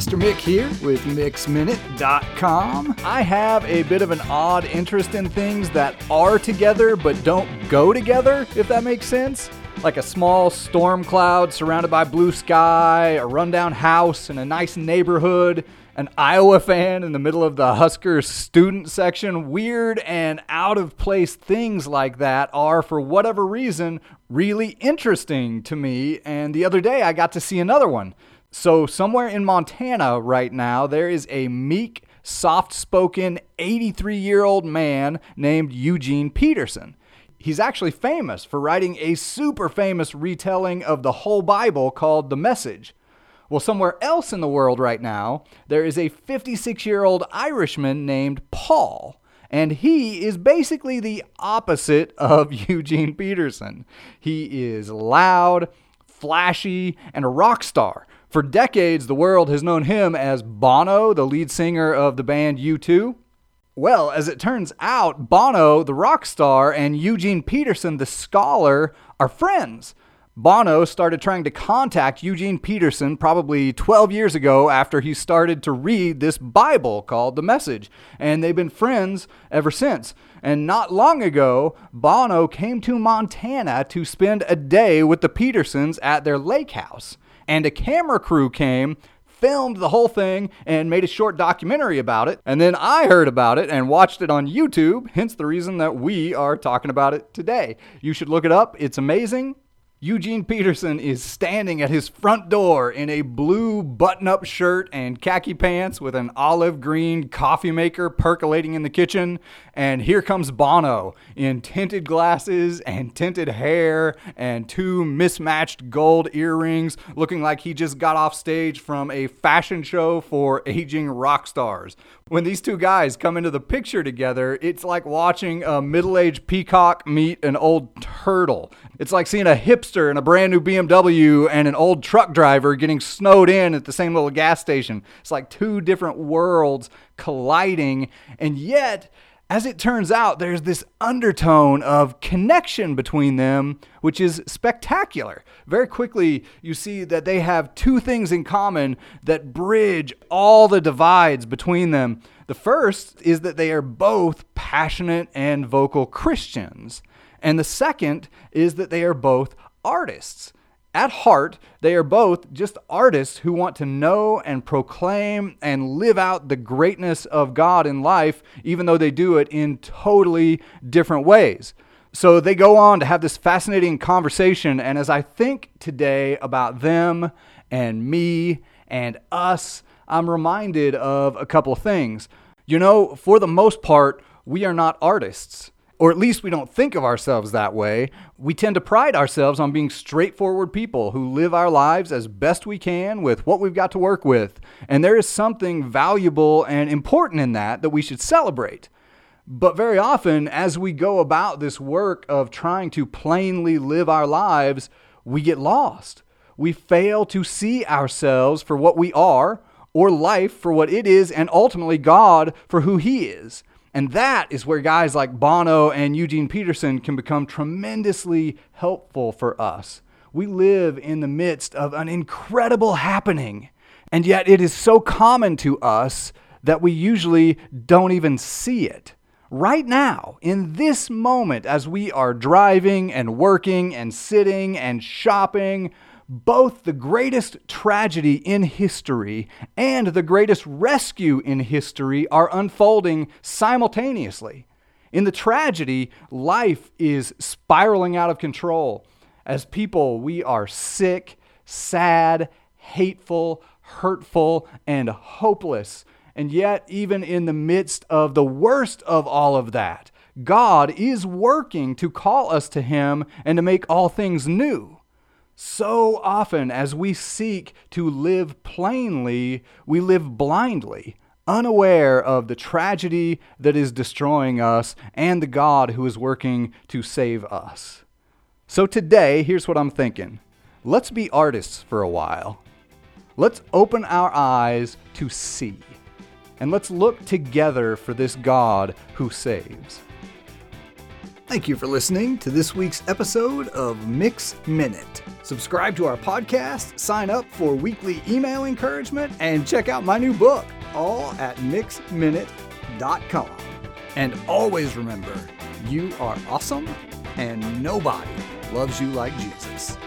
Pastor Mick here with MixMinute.com. I have a bit of an odd interest in things that are together but don't go together, if that makes sense. Like a small storm cloud surrounded by blue sky, a rundown house, in a nice neighborhood, an Iowa fan in the middle of the Huskers student section. Weird and out of place things like that are, for whatever reason, really interesting to me. And the other day I got to see another one. So, somewhere in Montana right now, there is a meek, soft spoken 83 year old man named Eugene Peterson. He's actually famous for writing a super famous retelling of the whole Bible called The Message. Well, somewhere else in the world right now, there is a 56 year old Irishman named Paul. And he is basically the opposite of Eugene Peterson. He is loud, flashy, and a rock star. For decades, the world has known him as Bono, the lead singer of the band U2. Well, as it turns out, Bono, the rock star, and Eugene Peterson, the scholar, are friends. Bono started trying to contact Eugene Peterson probably 12 years ago after he started to read this Bible called The Message, and they've been friends ever since. And not long ago, Bono came to Montana to spend a day with the Petersons at their lake house and a camera crew came filmed the whole thing and made a short documentary about it. And then I heard about it and watched it on YouTube, hence the reason that we are talking about it today. You should look it up, it's amazing. Eugene Peterson is standing at his front door in a blue button up shirt and khaki pants with an olive green coffee maker percolating in the kitchen. And here comes Bono in tinted glasses and tinted hair and two mismatched gold earrings, looking like he just got off stage from a fashion show for aging rock stars. When these two guys come into the picture together, it's like watching a middle aged peacock meet an old turtle. It's like seeing a hipster in a brand new BMW and an old truck driver getting snowed in at the same little gas station. It's like two different worlds colliding, and yet, as it turns out, there's this undertone of connection between them, which is spectacular. Very quickly, you see that they have two things in common that bridge all the divides between them. The first is that they are both passionate and vocal Christians. And the second is that they are both artists. At heart, they are both just artists who want to know and proclaim and live out the greatness of God in life, even though they do it in totally different ways. So they go on to have this fascinating conversation. And as I think today about them and me and us, I'm reminded of a couple of things. You know, for the most part, we are not artists or at least we don't think of ourselves that way. We tend to pride ourselves on being straightforward people who live our lives as best we can with what we've got to work with. And there is something valuable and important in that that we should celebrate. But very often, as we go about this work of trying to plainly live our lives, we get lost. We fail to see ourselves for what we are, or life for what it is, and ultimately God for who He is. And that is where guys like Bono and Eugene Peterson can become tremendously helpful for us. We live in the midst of an incredible happening, and yet it is so common to us that we usually don't even see it. Right now, in this moment, as we are driving and working and sitting and shopping, both the greatest tragedy in history and the greatest rescue in history are unfolding simultaneously. In the tragedy, life is spiraling out of control. As people, we are sick, sad, hateful, hurtful, and hopeless. And yet, even in the midst of the worst of all of that, God is working to call us to Him and to make all things new. So often, as we seek to live plainly, we live blindly, unaware of the tragedy that is destroying us and the God who is working to save us. So today, here's what I'm thinking let's be artists for a while. Let's open our eyes to see. And let's look together for this God who saves. Thank you for listening to this week's episode of Mix Minute. Subscribe to our podcast, sign up for weekly email encouragement, and check out my new book, all at mixminute.com. And always remember, you are awesome, and nobody loves you like Jesus.